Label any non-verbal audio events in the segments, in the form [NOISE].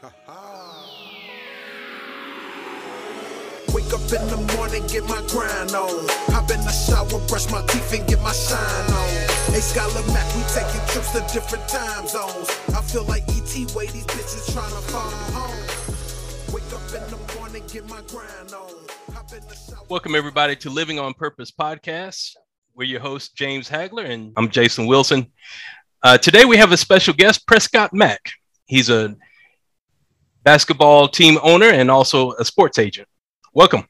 Wake up in the morning, get my grind on. Hop in the shower, brush my teeth, and get my shine on. Hey, Scholar Mac, we taking trips to different time zones. I feel like ET way these bitches trying to follow home. Wake up in the morning, get my grind on. Shower. Welcome, everybody, to Living on Purpose podcast. We're your host, James Hagler, and I'm Jason Wilson. Uh, today, we have a special guest, Prescott Mack. He's a basketball team owner and also a sports agent. Welcome.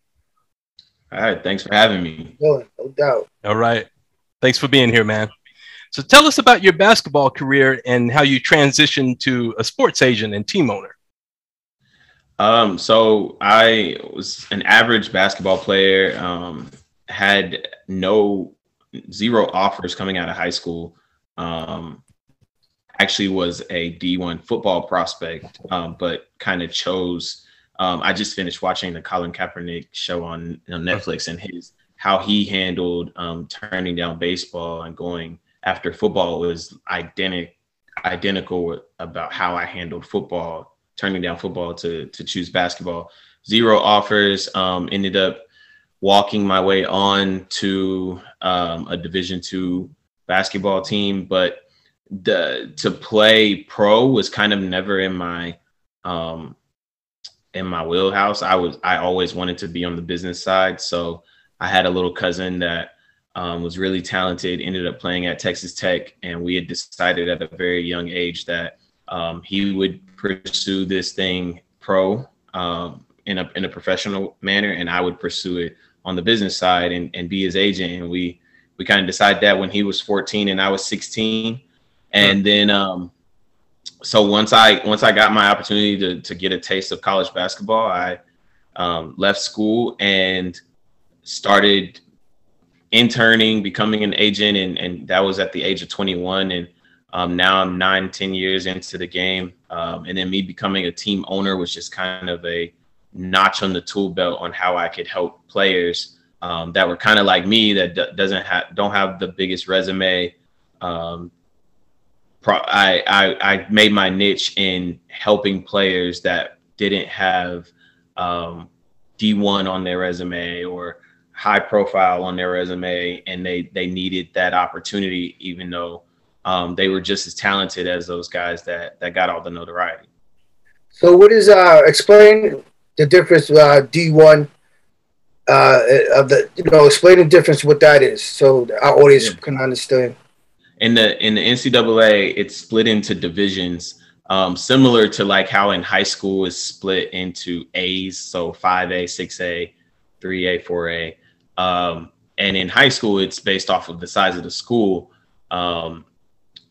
All right, thanks for having me. No, no doubt. All right. Thanks for being here, man. So tell us about your basketball career and how you transitioned to a sports agent and team owner. Um, so I was an average basketball player, um, had no zero offers coming out of high school. Um, actually was a D1 football prospect, um, but kind of chose um, I just finished watching the Colin Kaepernick show on, on Netflix and his how he handled um, turning down baseball and going after football was identical identical about how I handled football, turning down football to to choose basketball. Zero offers. Um, ended up walking my way on to um, a Division two basketball team, but the to play pro was kind of never in my um, in my wheelhouse. I was I always wanted to be on the business side. So I had a little cousin that um, was really talented, ended up playing at Texas Tech, and we had decided at a very young age that um, he would pursue this thing pro um, in a in a professional manner, and I would pursue it on the business side and, and be his agent. And we we kind of decided that when he was 14 and I was 16, and then um, so once I once I got my opportunity to to get a taste of college basketball, I um, left school and started interning, becoming an agent, and and that was at the age of 21. And um, now I'm nine, ten years into the game, um, and then me becoming a team owner was just kind of a notch on the tool belt on how I could help players um, that were kind of like me that d- doesn't have don't have the biggest resume, um, I, I, I made my niche in helping players that didn't have um, D1 on their resume or high profile on their resume, and they they needed that opportunity, even though um, they were just as talented as those guys that that got all the notoriety. So, what is uh explain the difference uh, D1 uh, of the you know explain the difference what that is so our audience yeah. can understand in the in the NCAA, it's split into divisions, um, similar to like how in high school is split into A's, so five A, six A, three A, four A, um, and in high school it's based off of the size of the school. Um,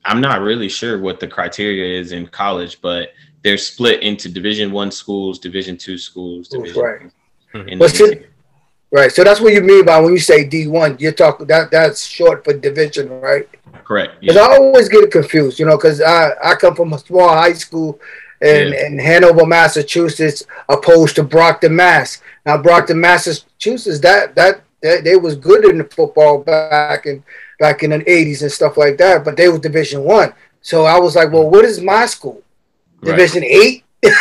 I'm not really sure what the criteria is in college, but they're split into Division One schools, Division Two schools, Division. Right. Mm-hmm. Right. So that's what you mean by when you say D1. You're talking that that's short for division, right? Correct. Because yeah. I always get confused, you know, because I, I come from a small high school in, yeah. in Hanover, Massachusetts, opposed to Brockton, Mass. Now Brockton, Massachusetts, that that they, they was good in the football back in back in the 80s and stuff like that, but they was division one. So I was like, well, what is my school? Division right. eight? [LAUGHS] [LAUGHS] you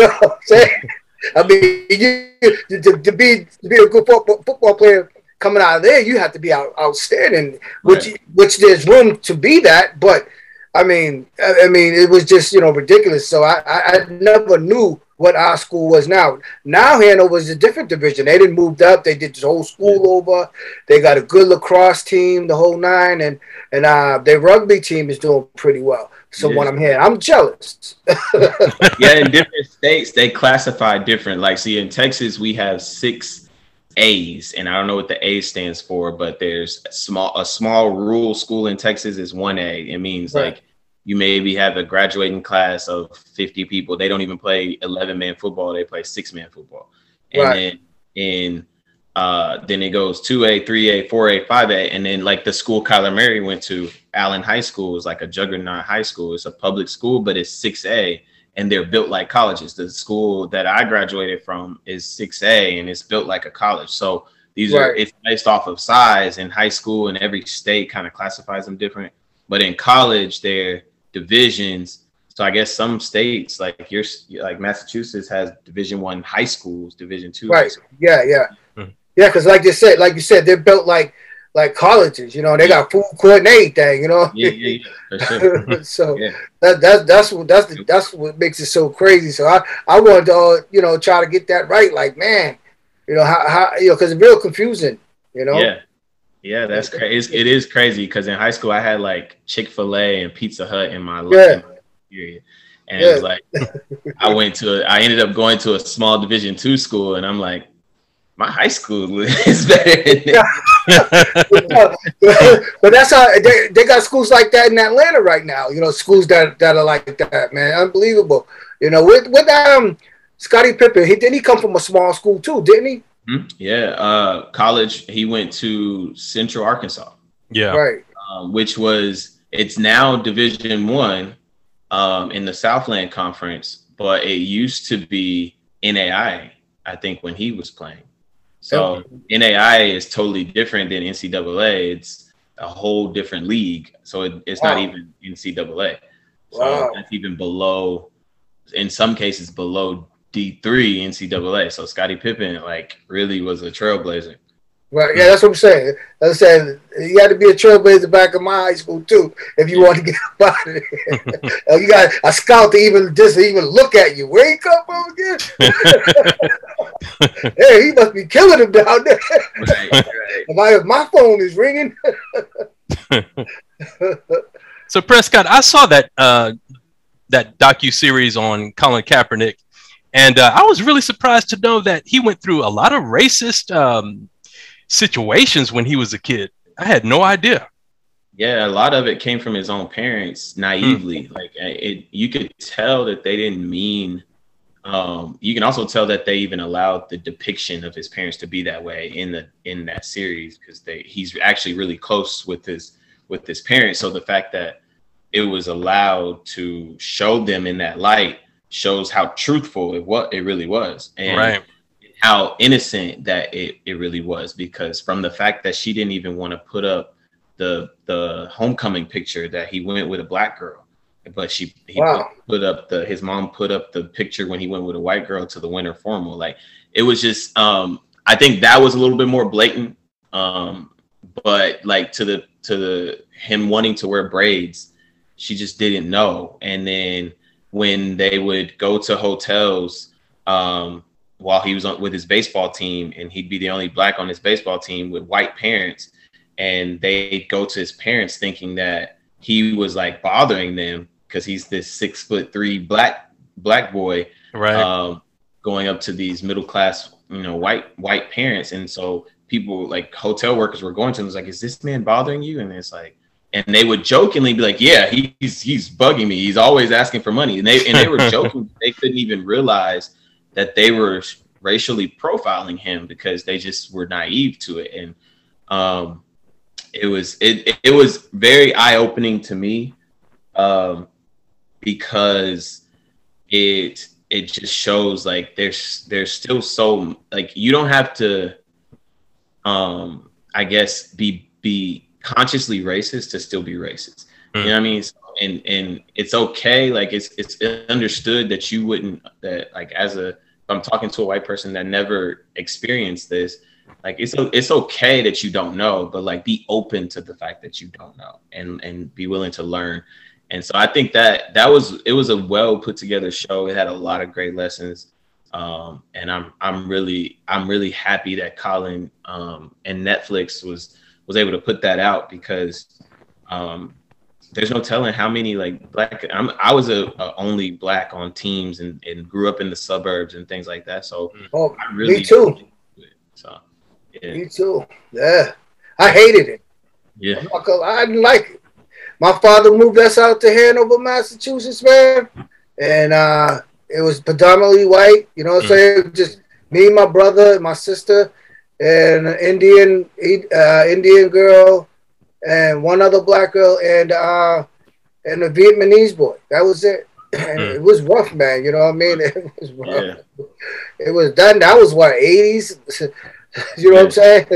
know what I'm saying? I mean, you, to, to, be to be a good football, football player coming out of there, you have to be out, outstanding, which right. which there's room to be that. But I mean, I, I, mean, it was just you know ridiculous. So I, I, I never knew what our school was now. Now Hanover is a different division. They didn't move up. They did the whole school over. They got a good lacrosse team, the whole nine, and and uh, their rugby team is doing pretty well. So yeah. when I'm here, I'm jealous. [LAUGHS] yeah, in different states they classify different. Like, see, in Texas we have six A's, and I don't know what the A stands for, but there's a small a small rural school in Texas is one A. It means right. like you maybe have a graduating class of 50 people. They don't even play 11 man football; they play six man football. And right. then in uh, then it goes 2A, 3A, 4A, 5A. And then like the school Kyler Murray went to, Allen High School is like a juggernaut high school. It's a public school, but it's 6A and they're built like colleges. The school that I graduated from is 6A and it's built like a college. So these right. are it's based off of size in high school and every state kind of classifies them different. But in college, they're divisions. so I guess some states like your like Massachusetts has Division One high schools, Division Two. Right. Yeah. Yeah. Mhm. Yeah. Because like you said, like you said, they're built like like colleges. You know, they got food court and everything. You know. Yeah, yeah, yeah, sure. [LAUGHS] so Yeah. that that's that's what that's the, that's what makes it so crazy. So I I wanted to uh, you know try to get that right. Like man, you know how how you know because it's real confusing. You know. Yeah. Yeah, that's crazy. It is crazy because in high school I had like Chick Fil A and Pizza Hut in my Yeah. in period, and it was like [LAUGHS] I went to. A, I ended up going to a small Division two school, and I'm like, my high school [LAUGHS] is better. Than this. But that's how they, they got schools like that in Atlanta right now. You know, schools that that are like that, man, unbelievable. You know, with with um Scottie Pippen, he didn't he come from a small school too, didn't he? Hmm? Yeah, uh, college. He went to Central Arkansas, yeah. Right. um, which was it's now Division One um, in the Southland Conference, but it used to be NAI. I think when he was playing. So oh. NAI is totally different than NCAA. It's a whole different league. So it, it's not Wow. even NCAA. So Wow. that's even below, in some cases, below D3 NCAA. So Scottie Pippen, like, really was a trailblazer. Right. Yeah, that's what I'm saying. As I said, you had to be a trailblazer back in my high school too, if you want to get up out of there. Oh, [LAUGHS] you got a scout to even just even look at you. Where he come from again? [LAUGHS] hey, he must be killing him down there. Right, right. If, I, if my phone is ringing, [LAUGHS] So Prescott, I saw that uh, that docu series on Colin Kaepernick, and uh, I was really surprised to know that he went through a lot of racist um, situations when he was a kid. I had no idea. Yeah, a lot of it came from his own parents naively. Like uh, it, you could tell that they didn't mean. Um, you can also tell that they even allowed the depiction of his parents to be that way in the in that series because they he's actually really close with his with his parents. So the fact that it was allowed to show them in that light shows how truthful it what it really was and right. How innocent that it, it really was because from the fact that she didn't even want to put up the the homecoming picture that he went with a black girl but she he Wow. put, up the his mom put up the picture when he went with a white girl to the winter formal like it was just um i think that was a little bit more blatant um but like to the to the him wanting to wear braids she just didn't know and then when they would go to hotels um while he was on with his baseball team and he'd be the only black on his baseball team with white parents and they go to his parents thinking that he was like bothering them because he's this six foot three black black boy Right. um, going up to these middle class, you know, white white parents, and so people like hotel workers were going to him. Was like, "Is this man bothering you?" And it's like, and they would jokingly be like, "Yeah, he's he's bugging me. He's always asking for money." And they and they were [LAUGHS] joking. they couldn't even realize that they were racially profiling him because they just were naive to it, and um, it was it it was very eye opening to me, um, because it it just shows like there's there's still so like you don't have to um i guess be be consciously racist to still be racist. You know what i mean? So- and and it's okay like it's it's understood that you wouldn't that like as a i'm talking to a white person that never experienced this like it's it's okay that you don't know but like be open to the fact that you don't know and and be willing to learn and so I think that that was it was a well put together show. It had a lot of great lessons, um, and I'm I'm really I'm really happy that Colin um, and Netflix was was able to put that out because um, there's no telling how many like black I'm, I was a, a only black on teams and, and grew up in the suburbs and things like that. So oh, I really me too. So yeah, Me too. Yeah, I hated it. yeah, I'm not I didn't like it. My father moved us out to Hanover, Massachusetts, man, and uh, it was predominantly white. You know what I'm saying? Just me, my brother, and my sister, and an Indian uh, Indian girl, and one other black girl, and uh, and a Vietnamese boy. That was it. [CLEARS THROAT] And Mm. it was rough, man. You know what I mean? [LAUGHS] It was rough. yeah. It was done. That was what eighties. [LAUGHS] you know what I'm saying?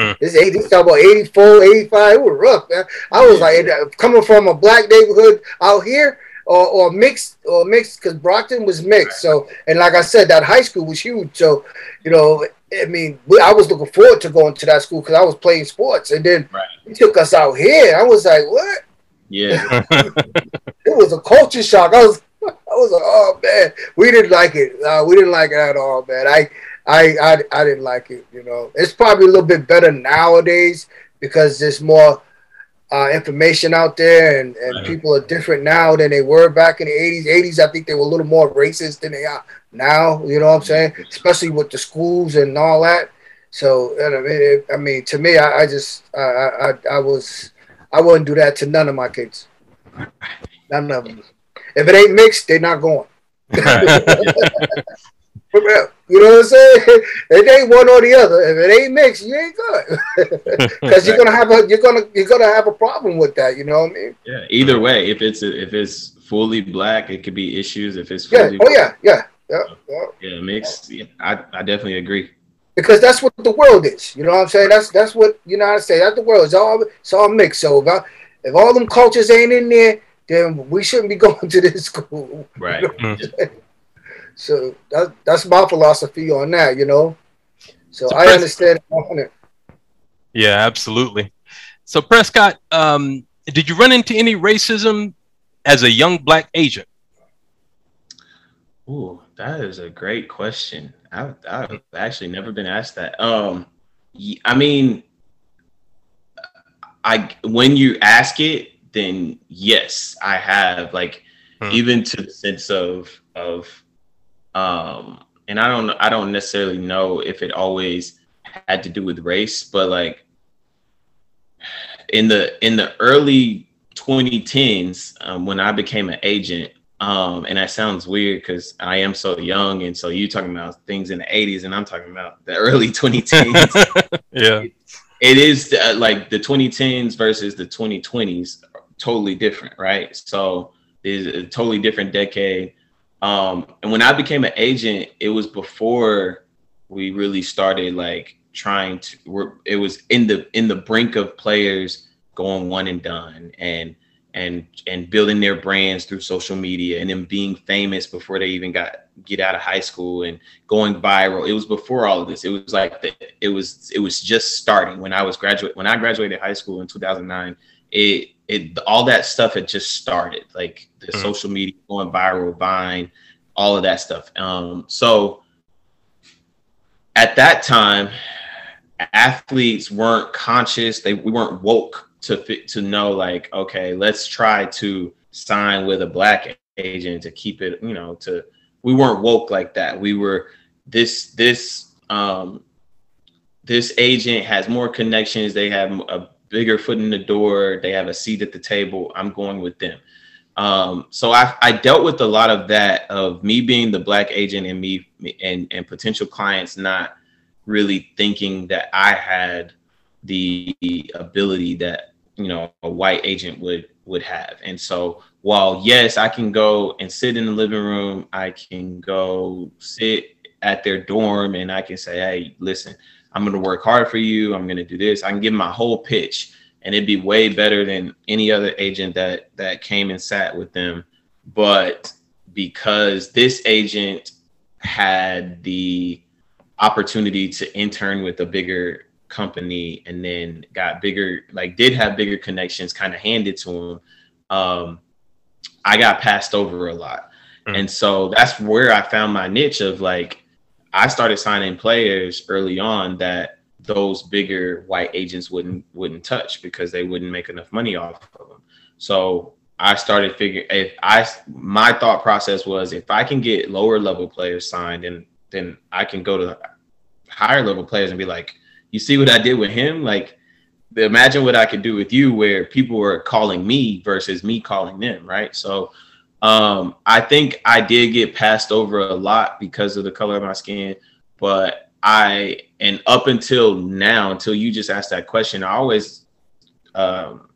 Hmm. This 80s, talking about 84, 85. It was rough, man. I was like, uh, coming from a black neighborhood out here, or, or mixed or mixed because Brockton was mixed. So and like I said, that high school was huge. So you know, I mean, I was looking forward to going to that school because I was playing sports, and then right. he took us out here. I was like, what? Yeah, [LAUGHS] it was a culture shock. I was, I was like, oh man, we didn't like it. Uh, we didn't like it at all, man. I, I, I, I didn't like it. You know, it's probably a little bit better nowadays because there's more uh, information out there, and, and right. people are different now than they were back in the 80s. 80s, I think they were a little more racist than they are now. You know what I'm saying? Especially with the schools and all that. So, I mean, it, I mean, to me, I, I just, I, I, I was, I wouldn't do that to none of my kids. None of them. If it ain't mixed, they're not going. [LAUGHS] You know what I'm saying? [LAUGHS] It ain't one or the other. If it ain't mixed, you ain't good. [LAUGHS] Because you're gonna have a you're gonna you're gonna have a problem with that. You know what I mean? Yeah. Either way, if it's if it's fully black, it could be issues. If it's yeah. Oh yeah. Yeah. Yeah. Yeah. yeah mixed. Yeah, I I definitely agree. Because that's what the world is. You know what I'm saying? That's that's what you know how to say. That's the world. It's all it's all mixed. So if, I, if all them cultures ain't in there, then we shouldn't be [LAUGHS] going to this school. Right. You know so that, that's my philosophy on that, you know. So, so I Pres- understand it. Yeah, absolutely. So Prescott, um, did you run into any racism as a young black agent? Ooh, that is a great question. I've, I've actually never been asked that. Um, I mean, I when you ask it, then yes, I have. Like, hmm. even to the sense of of um, and I don't I don't necessarily know if it always had to do with race, but like in the in the early 2010s um, when I became an agent, um, and that sounds weird because I am so young, and so you talking about things in the 80s, and I'm talking about the early [LAUGHS] 2010s. [LAUGHS] yeah, it, it is uh, like the 2010s versus the 2020s, totally different, right? So it's a totally different decade. Um, and when I became an agent, it was before we really started like trying to. We're, it was in the in the brink of players going one and done and and and building their brands through social media and then being famous before they even got get out of high school and going viral. It was before all of this. It was like the, it was it was just starting when I was graduate when I graduated high school in 2009. It it all that stuff had just started, like the mm-hmm. social media going viral, Vine, all of that stuff. Um, so at that time, athletes weren't conscious; they we weren't woke to to know like, okay, let's try to sign with a black agent to keep it, you know, to we weren't woke like that. We were this this um this agent has more connections. They have a bigger foot in the door. They have a seat at the table. I'm going with them. Um, so I, I dealt with a lot of that of me being the black agent and me and, and potential clients not really thinking that I had the ability that you know a white agent would would have. And so while yes, I can go and sit in the living room, I can go sit at their dorm and I can say, hey, listen, I'm going to work hard for you. I'm going to do this. I can give my whole pitch and it'd be way better than any other agent that that came and sat with them. But because this agent had the opportunity to intern with a bigger company and then got bigger, like did have bigger connections kind of handed to him, um, I got passed over a lot. Mm. And so that's where I found my niche of like, I started signing players early on that those bigger white agents wouldn't wouldn't touch because they wouldn't make enough money off of them. So I started figuring if I my thought process was if I can get lower level players signed and then I can go to higher level players and be like, you see what I did with him? Like imagine what I could do with you where people were calling me versus me calling them, right? So um, I think I did get passed over a lot because of the color of my skin, but I and up until now, until you just asked that question, I always um,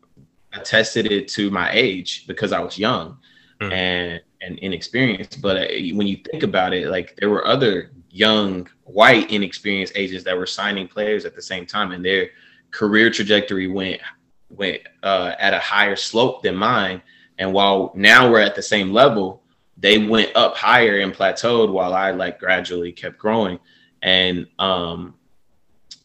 attested it to my age because I was young mm. and and inexperienced. But uh, when you think about it, like there were other young white inexperienced agents that were signing players at the same time, and their career trajectory went went uh, at a higher slope than mine And while now we're at the same level, they went up higher and plateaued while I like gradually kept growing. And um,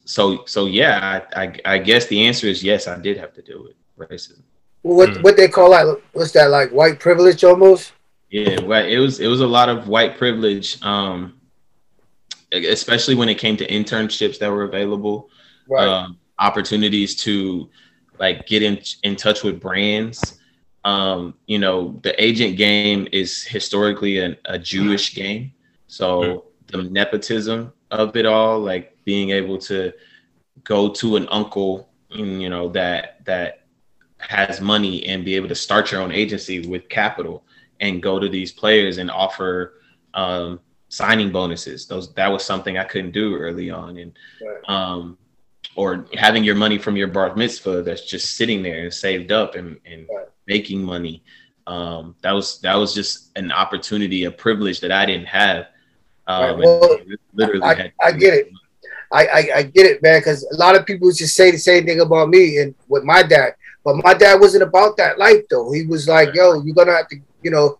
so so yeah, I, I, I guess the answer is yes, I did have to deal with racism. What mm. what they call like what's that like white privilege almost? Yeah, well, it was it was a lot of white privilege, um, especially when it came to internships that were available, right. um, opportunities to like get in in touch with brands. Um, you know, the agent game is historically an, a Jewish game, so mm-hmm. the nepotism of it all, like being able to go to an uncle, you know, that that has money and be able to start your own agency with capital and go to these players and offer um, signing bonuses. Those that was something I couldn't do early on, and right. um, or having your money from your bar mitzvah that's just sitting there and saved up and, and right. making money. Um, that was that was just an opportunity, a privilege that I didn't have. Um, right. well, literally, I, I get it. I, I, I, get it, man, because a lot of people just say the same thing about me and with my dad. But my dad wasn't about that life, though. He was like, yo, you're going to have to, you know,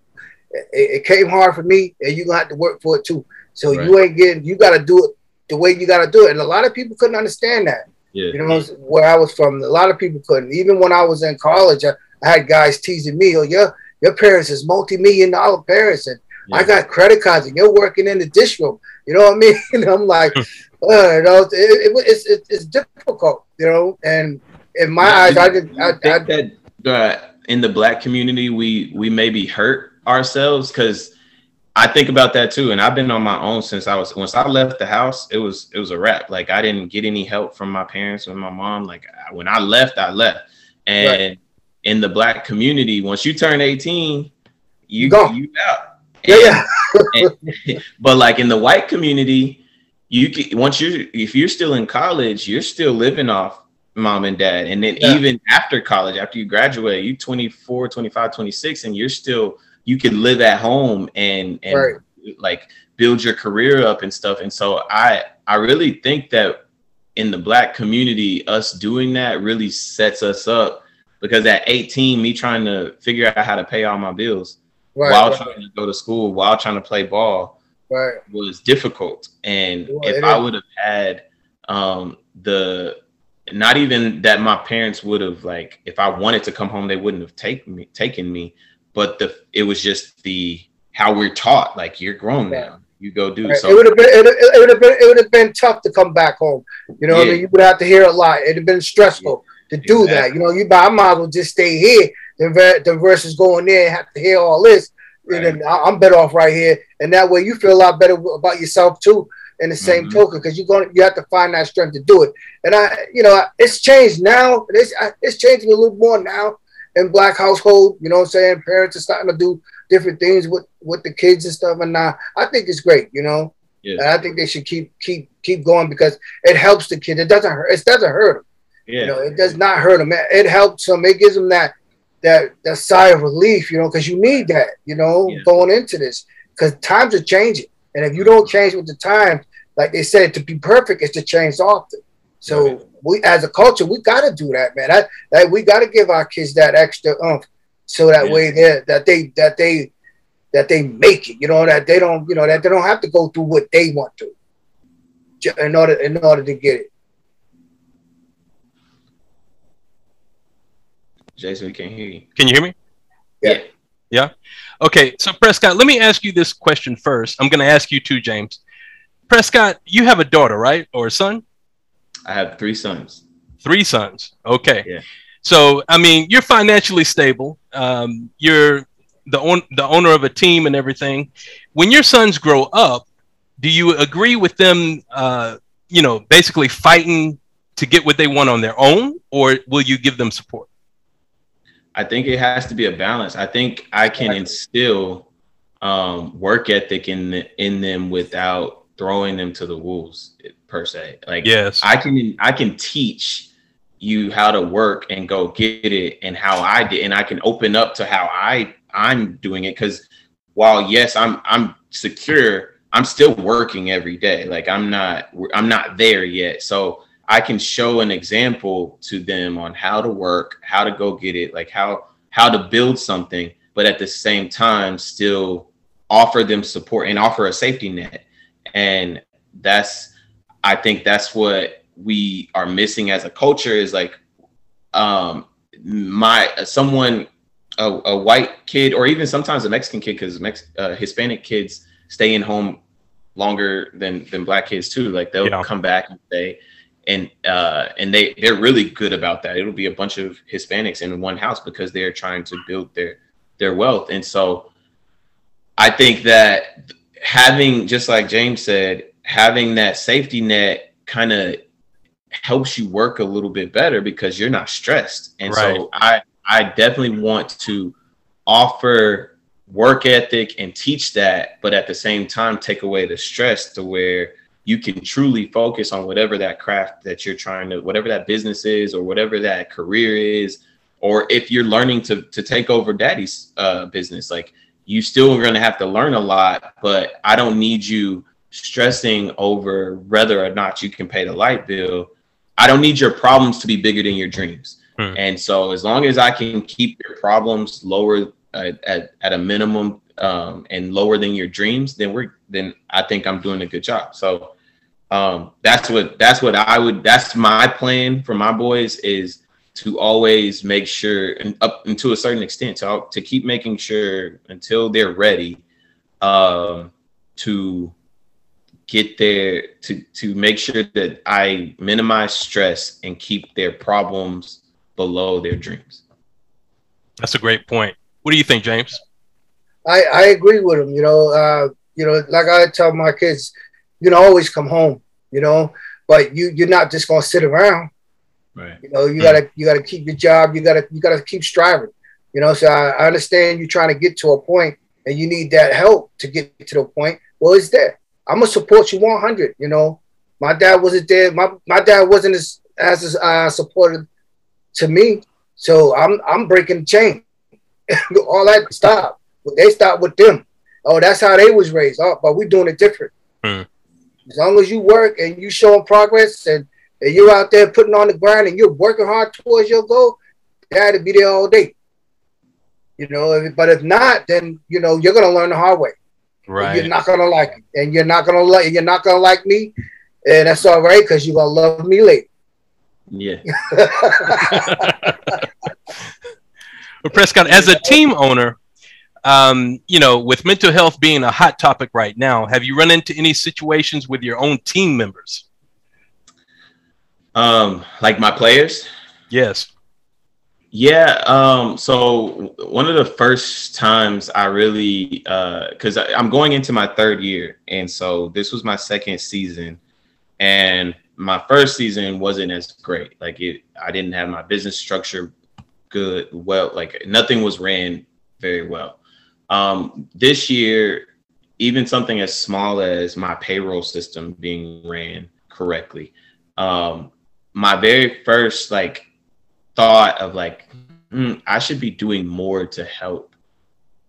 it, it, came hard for me and you're to have to work for it too. So right. you ain't getting, you got to do it the way you got to do it. And a lot of people couldn't understand that. Yeah. You know, where I was from, a lot of people couldn't. Even when I was in college, I, I had guys teasing me, oh, your, your parents is multi-million dollar parents. And yeah. I got credit cards and you're working in the dish room. You know what I [LAUGHS] mean? And I'm like, [LAUGHS] uh, you know, it, it, it's, it, it's difficult, you know, and in my yeah, eyes, I did. I, I, that uh, in the black community, we we may be hurt ourselves because I think about that too. And I've been on my own since I was once I left the house. It was it was a wrap. Like I didn't get any help from my parents or my mom. Like when I left, I left. And right. in the black community, once you turn eighteen, you go you out. And, yeah, yeah. and, [LAUGHS] but like in the white community, you can, once you if you're still in college, you're still living off mom and dad. And then yeah. even after college, after you graduate, you 24, 25, 26, and you're still, you can live at home and, and right. like build your career up and stuff. And so I, I really think that in the black community, us doing that really sets us up because at 18, me trying to figure out how to pay all my bills right, while right. trying to go to school, while trying to play ball right. was difficult. And well, if I would have had um, the not even that my parents would have like if I wanted to come home, they wouldn't have taken me taken me. But the it was just the how we're taught, like you're grown now. You go do right. so. It would have been it, it would have been it would have been tough to come back home. You know, yeah. I mean, you would have to hear a lot. It'd have been stressful yeah. to do exactly. that. You know, you I might as well just stay here. The, the versus going there and have to hear all this. Right. And then I'm better off right here, and that way you feel a lot better about yourself too in the same mm-hmm. token because you're going you have to find that strength to do it. And I, you know, it's changed now. It's it's changing a little more now in black household. You know what I'm saying? Parents are starting to do different things with with the kids and stuff. And now I think it's great. You know, yeah. and I think they should keep keep keep going because it helps the kid. It doesn't hurt. It doesn't hurt them. Yeah. You know, it does not hurt them. It helps them. It gives them that that that sigh of relief. You know, because you need that. You know, yeah. going into this because times are changing. And if you don't mm-hmm. change with the times, like they said, to be perfect is to change often. So. We, as a culture, we got to do that, man. That, that we got to give our kids that extra oomph, so that yeah. way they that they that they that they make it. You know that they don't you know that they don't have to go through what they want to in order in order to get it. Jason, we can't hear you. Can you hear me? Yeah. Yeah. Okay. So Prescott, let me ask you this question first. I'm going to ask you too, James. Prescott, you have a daughter, right, or a son? I have three sons. Three sons. Okay. Yeah. So, I mean, you're financially stable. Um, you're the on, the owner of a team and everything. When your sons grow up, do you agree with them? Uh, you know, basically fighting to get what they want on their own, or will you give them support? I think it has to be a balance. I think I can instill um, work ethic in the, in them without throwing them to the wolves per se. Like yes, I can I can teach you how to work and go get it and how I did and I can open up to how I I'm doing it because while yes I'm I'm secure I'm still working every day like I'm not I'm not there yet so I can show an example to them on how to work how to go get it like how how to build something, but at the same time still offer them support and offer a safety net. And that's I think that's what we are missing as a culture is like um my someone a, a white kid or even sometimes a Mexican kid because Mex- uh, Hispanic kids stay in home longer than than black kids too. Like they'll yeah. come back and stay, and uh, and they they're really good about that. It'll be a bunch of Hispanics in one house because they're trying to build their their wealth, and so I think that having just like James said, having that safety net kind of helps you work a little bit better because you're not stressed. And right. so I I definitely want to offer work ethic and teach that, but at the same time take away the stress to where you can truly focus on whatever that craft that you're trying to whatever that business is or whatever that career is or if you're learning to to take over daddy's uh, business like you still are going to have to learn a lot but i don't need you stressing over whether or not you can pay the light bill I don't need your problems to be bigger than your dreams. Hmm. And so as long as I can keep your problems lower uh, at, at a minimum um, and lower than your dreams, then we're then I think I'm doing a good job. So um, that's what that's what I would that's my plan for my boys is to always make sure and up and to a certain extent to to keep making sure until they're ready um, to get there to to make sure that I minimize stress and keep their problems below their dreams. That's a great point. What do you think, James? I I agree with him. You know, uh, you know, like I tell my kids, you know, always come home. You know, but you you're not just gonna sit around. Right. You know, you gotta you gotta keep your job. You gotta you gotta keep striving. You know, so I, I understand you're trying to get to a point and you need that help to get to the point. Well, it's there. I'm gonna support you 100. You know, my dad wasn't there. My my dad wasn't as as uh, supportive to me. So I'm I'm breaking the chain. [LAUGHS] All that stop. They stop with them. Oh, that's how they was raised. Oh, but we're doing it different. Hmm. As long as you work and you showing progress and, and you're out there putting on the grind and you're working hard towards your goal, dad'll be there all day. You know, but if not, then you know you're gonna learn the hard way. Right. You're not gonna like it, and you're not gonna like you're not gonna like me, and that's all right because you're gonna love me later. Yeah. [LAUGHS] well, Prescott, as a team owner, um, you know, with mental health being a hot topic right now, have you run into any situations with your own team members? Um, like my players? Yes. Yeah. Um, so one of the first times I really, because uh, I'm going into my third year, and so this was my second season, and my first season wasn't as great. Like it, I didn't have my business structure good, well, like nothing was ran very well. Um, this year, even something as small as my payroll system being ran correctly. Um, my very first like thought of like, mm, I should be doing more to help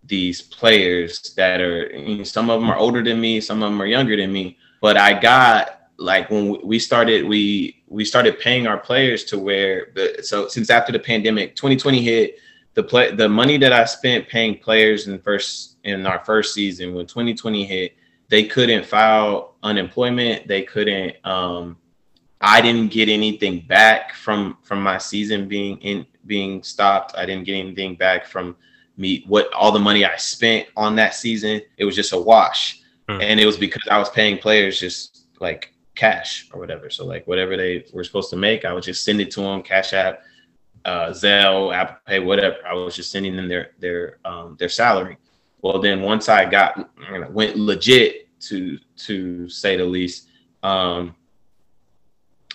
these players that are, you know, some of them are older than me, some of them are younger than me. But I got like when we started, we we started paying our players to where the so since after the pandemic, 2020 hit, the play the money that I spent paying players in first in our first season when 2020 hit, they couldn't file unemployment, they couldn't um I didn't get anything back from from my season being in being stopped. I didn't get anything back from me what all the money I spent on that season. It was just a wash. Hmm. And it was because I was paying players just like cash or whatever. So like whatever they were supposed to make, I would just send it to them, Cash App, uh, Zelle, Apple Pay, whatever. I was just sending them their their um, their salary. Well, then once I got went legit to to say the least, um,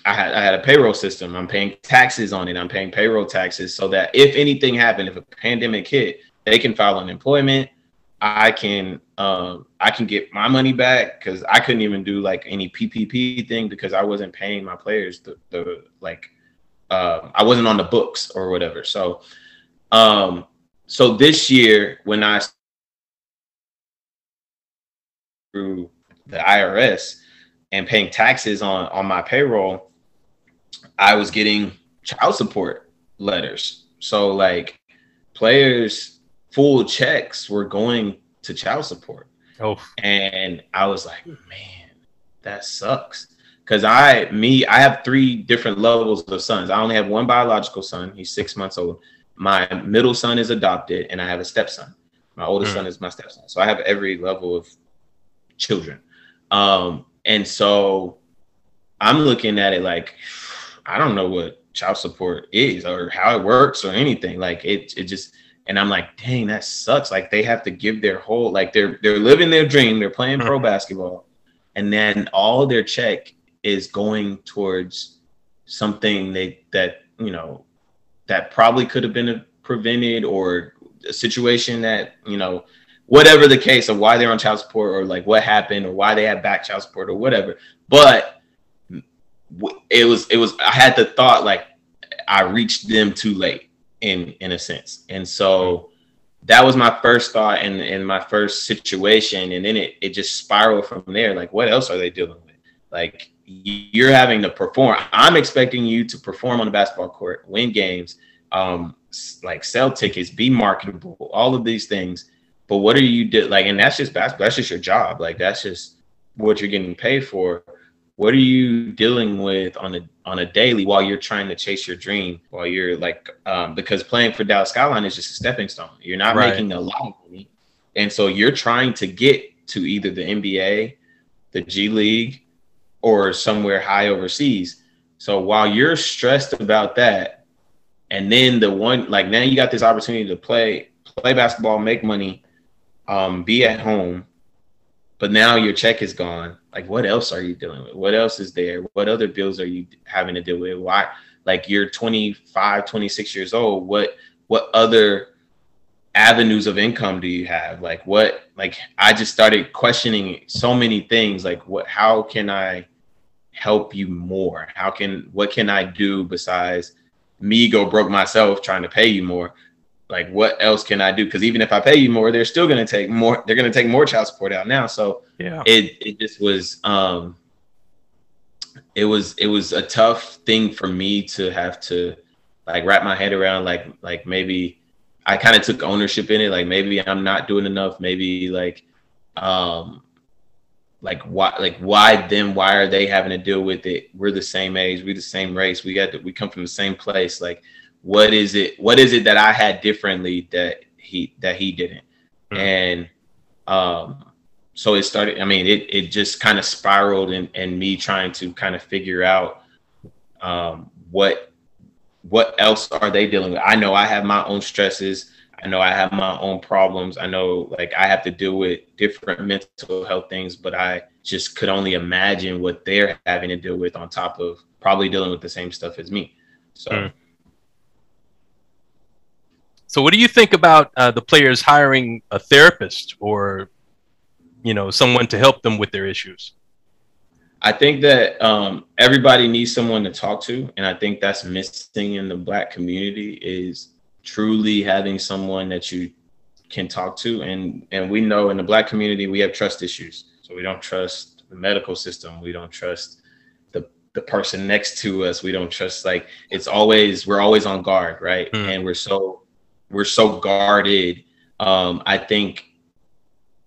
I had I had a payroll system. I'm paying taxes on it. I'm paying payroll taxes so that if anything happened, if a pandemic hit, they can file unemployment. I can um, I can get my money back because I couldn't even do like any PPP thing because I wasn't paying my players the, the like uh, I wasn't on the books or whatever. So um, so this year when I through the IRS and paying taxes on on my payroll, I was getting child support letters. So like players full checks were going to child support. Oh, And I was like, man, that sucks. Cause I, me, I have three different levels of sons. I only have one biological son. He's six months old. My middle son is adopted, and I have a stepson. My oldest Mm. son is my stepson. So I have every level of children. Um, and so I'm looking at it like I don't know what child support is or how it works or anything. Like it, it just and I'm like, dang, that sucks. Like they have to give their whole like they're they're living their dream, they're playing pro mm-hmm. basketball, and then all their check is going towards something they that you know that probably could have been prevented or a situation that you know whatever the case of why they're on child support or like what happened or why they had back child support or whatever but it was it was i had the thought like i reached them too late in in a sense. And so that was my first thought and in my first situation. And then it, it just spiraled from there. Like what else are they dealing with? Like you're having to perform. I'm expecting you to perform on the basketball court win games um like sell tickets be marketable all of these things. But what are you do like and that's just basketball that's just your job. Like that's just what you're getting paid for what are you dealing with on a on a daily while you're trying to chase your dream? While you're like um because playing for Dallas Skyline is just a stepping stone. You're not Right. making a lot of money. And so you're trying to get to either the NBA the G League or somewhere high overseas. So while you're stressed about that and then the one like now you got this opportunity to play play basketball make money um be at home but now your check is gone. Like what else are you dealing with? What else is there? What other bills are you having to deal with? Why like you're 25 26 years old. What what other avenues of income do you have? Like what like i just started questioning so many things. Like what how can i help you more? How can what can i do besides me go broke myself trying to pay you more like what else can i do? Because even if i pay you more they're still going to take more they're going to take more child support out now. So yeah. it it just was um it was it was a tough thing for me to have to like wrap my head around like like maybe I kind of took ownership in it like maybe I'm not doing enough maybe like um like why like why them why are they having to deal with it? We're the same age we're the same race we got to, we come from the same place like what is it what is it that I had differently that he that he didn't? Mhm. and um so it started i mean it it just kind of spiraled and and me trying to kind of figure out um what what else are they dealing with? I know i have my own stresses. I know i have my own problems. I know like i have to deal with different mental health things but i just could only imagine what they're having to deal with on top of probably dealing with the same stuff as me. So Mm. So, what do you think about uh, the players hiring a therapist or, you know, someone to help them with their issues? I think that um, everybody needs someone to talk to, and I think that's missing in the Black community is truly having someone that you can talk to. And and we know in the Black community we have trust issues, so we don't trust the medical system, we don't trust the the person next to us, we don't trust like it's always we're always on guard, right? Hmm. And we're so we're so guarded. Um, I think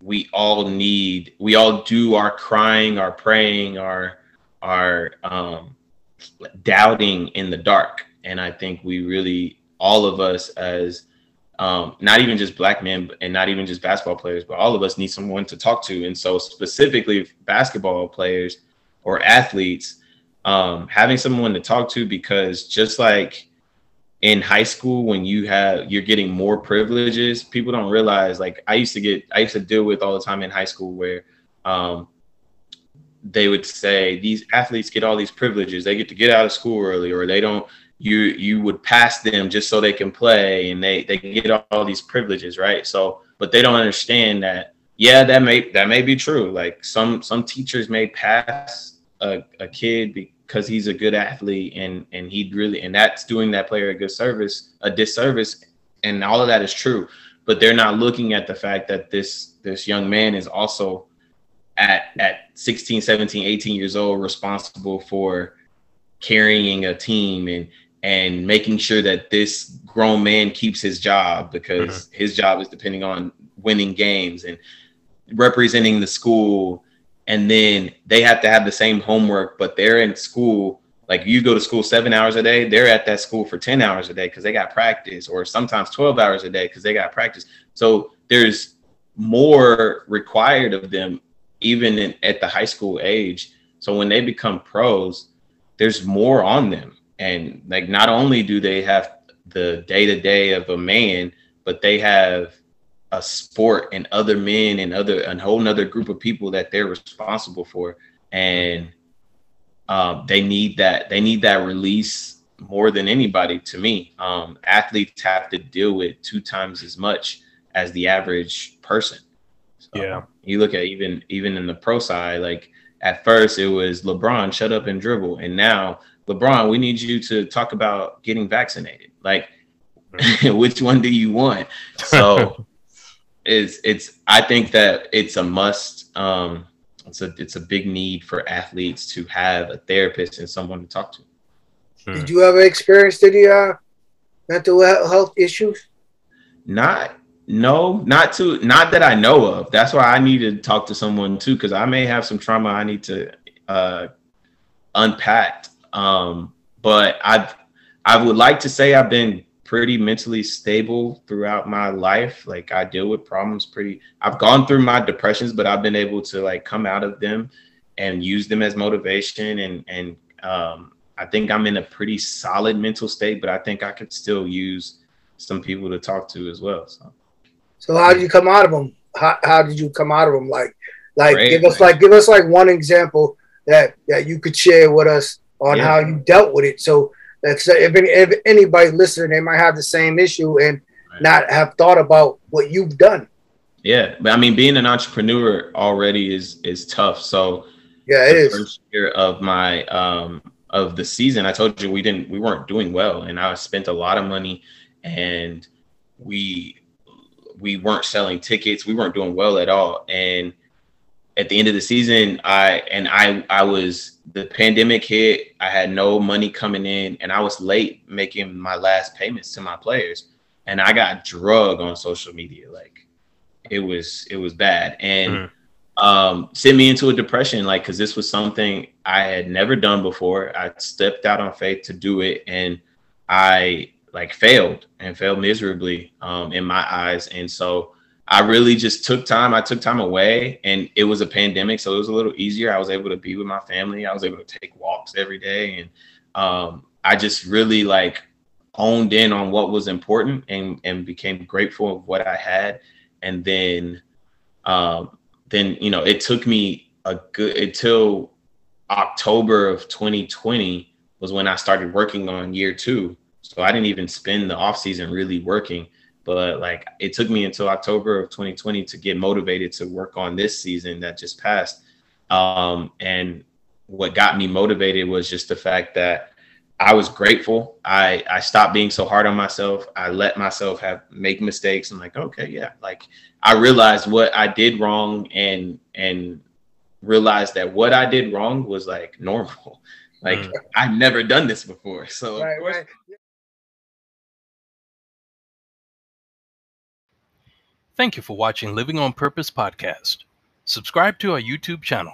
we all need we all do our crying our praying our our um doubting in the dark and i think we really all of us as um not even just black men and not even just basketball players but all of us need someone to talk to and so specifically basketball players or athletes um having someone to talk to because just like in high school when you have you're getting more privileges people don't realize like i used to get i used to deal with all the time in high school where um they would say these athletes get all these privileges. They get to get out of school early or they don't you you would pass them just so they can play and they they get all these privileges right? So but they don't understand that yeah that may that may be true. Like some some teachers may pass a, a kid because he's a good athlete and and he really and that's doing that player a good service a disservice and all of that is true but they're not looking at the fact that this this young man is also at at 16 17 18 years old responsible for carrying a team and and making sure that this grown man keeps his job because mm-hmm. his job is depending on winning games and representing the school and then they have to have the same homework but they're in school like you go to school seven hours a day they're at that school for 10 hours a day because they got practice or sometimes 12 hours a day because they got practice. So there's more required of them even in, at the high school age. So when they become pros there's more on them. And like not only do they have the day-to-day of a man but they have a sport and other men and other a whole nother group of people that they're responsible for. And um, they need that they need that release more than anybody to me. Um, athletes have to deal with two times as much as the average person. So yeah. you look at even even in the pro side like at first it was lebron shut up and dribble. And now lebron we need you to talk about getting vaccinated. Like [LAUGHS] which one do you want? So [LAUGHS] it's it's i think that it's a must um it's a it's a big need for athletes to have a therapist and someone to talk to. Hmm. Did you ever experience any uh, mental health issues? Not no, not to not that I know of. That's why I need to talk to someone too, because I may have some trauma I need to uh, unpack. Um, but I've I would like to say I've been pretty mentally stable throughout my life. Like I deal with problems pretty I've gone through my depressions, but I've been able to like come out of them and use them as motivation and and um I think I'm in a pretty solid mental state, but I think I could still use some people to talk to as well. So So how did you come out of them? How, how did you come out of them? Like like Great, give us man. like give us like one example that that you could share with us on yeah. how you dealt with it. So that's if, if anybody listening, they might have the same issue and right. not have thought about what you've done. Yeah, but I mean, being an entrepreneur already is is tough. So yeah, it is. First year of my um of the season, I told you we didn't we weren't doing well, and I spent a lot of money, and we we weren't selling tickets. We weren't doing well at all, and at the end of the season, I and I I was the pandemic hit. I had no money coming in, and I was late making my last payments to my players, and I got drug on social media. Like it was it was bad, and mm. um, sent me into a depression. Like because this was something I had never done before. I stepped out on faith to do it, and I like failed and failed miserably um, in my eyes, and so I really just took time. I took time away, and it was a pandemic, so it was a little easier. I was able to be with my family. I was able to take walks every day, and um, I just really like honed in on what was important and and became grateful of what I had. And then, um, then you know, it took me a good until October of 2020 was when I started working on year two. So I didn't even spend the off season really working but like it took me until October of 2020 to get motivated to work on this season that just passed. Um, and what got me motivated was just the fact that I was grateful. I I stopped being so hard on myself. I let myself have make mistakes. I'm like, okay, yeah. Like I realized what I did wrong and and realized that what I did wrong was like normal. [LAUGHS] Like mm. I've never done this before. So right, right. Thank you for watching Living on Purpose podcast. Subscribe to our YouTube channel